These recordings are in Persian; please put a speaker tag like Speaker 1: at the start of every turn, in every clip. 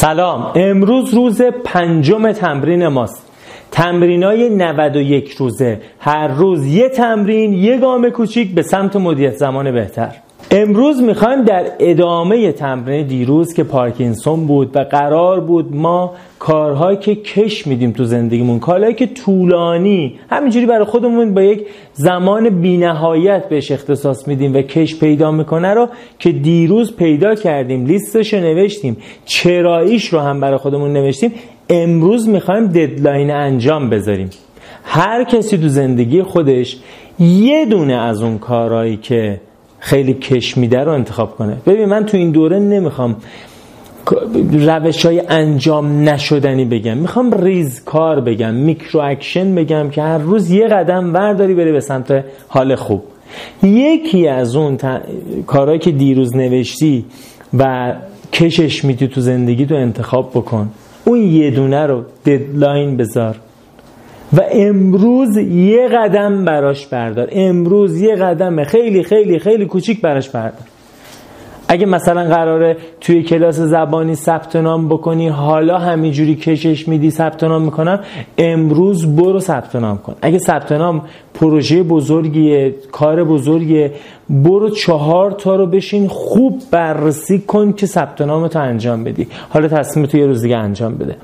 Speaker 1: سلام. امروز روز پنجم تمرین ماست. تمرین های 91 روزه. هر روز یه تمرین یه گام کوچیک به سمت مدیریت زمان بهتر. امروز می‌خوایم در ادامه تمرین دیروز که پارکینسون بود و قرار بود ما کارهایی که کش میدیم تو زندگیمون کارهایی که طولانی همینجوری برای خودمون با یک زمان بینهایت بهش اختصاص میدیم و کش پیدا می‌کنه رو که دیروز پیدا کردیم لیستش رو نوشتیم چراییش رو هم برای خودمون نوشتیم امروز می‌خوایم deadline انجام بذاریم. هر کسی تو زندگی خودش یه دونه از اون کارهایی که خیلی کش میده رو انتخاب کنه. ببین من تو این دوره نمی‌خوام روش های انجام نشدنی بگم. می‌خوام ریز کار بگم micro action بگم که هر روز یه قدم ورداری بره به سمت حال خوب. یکی از اون ت... کارهایی که دیروز نوشتی و کشش میدی تو زندگی تو انتخاب بکن. اون یه دونه رو ددلاین بذار. و امروز یه قدم براش بردار. امروز یه قدم خیلی خیلی خیلی کوچیک براش بردار. اگه مثلا قراره توی کلاس زبانی ثبت نام بکنی حالا همینجوری کشش میدی ثبت نام می‌کنم امروز برو ثبت نام کن. اگه ثبت نام پروژه بزرگیه کار بزرگیه برو چهار تا رو بشین خوب بررسی کن که ثبت نام تو انجام بدی. حالا تصمیم تو یه روز دیگه انجام بده.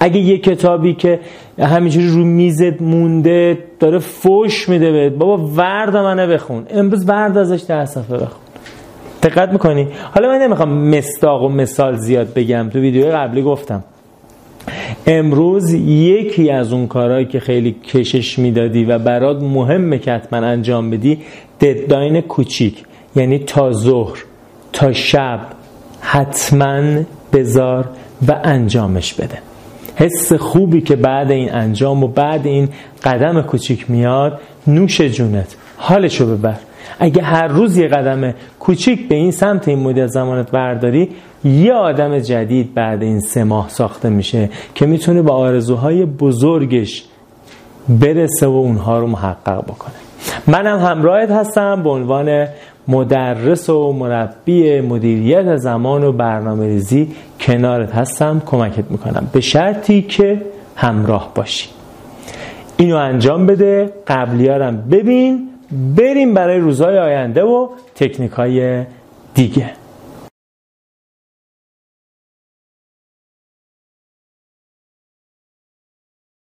Speaker 1: اگه یه کتابی که همینجوری رو میزت مونده داره فوش میده بهت بابا ورد منه بخون. امروز ورد ازش ده صفحه بخون. دقت می‌کنی؟ حالا من نمی‌خوام مستاق و مثال زیاد بگم. تو ویدیو قبلی گفتم. امروز یکی از اون کارهایی که خیلی کشش می‌دادی و برات مهمه که حتما انجام بدی ددلاین کوچیک. یعنی تا ظهر تا شب. حتما بذار و انجامش بده. حس خوبی که بعد این انجام و بعد این قدم کوچیک میاد نوش جونت. حالشو ببر. اگه هر روز یه قدم کوچیک به این سمت این مدت زمانت برداری یه آدم جدید بعد این سه ماه ساخته میشه که می‌تونه با آرزوهای بزرگش برسه و اونها رو محقق بکنه. منم همراهت هستم به عنوان مدرس و مربی مدیریت زمان و برنامه ریزی. کنارت هستم کمکت می‌کنم. به شرطی که همراه باشی. اینو انجام بده قبلیارم ببین بریم برای روزهای آینده و تکنیک های دیگه.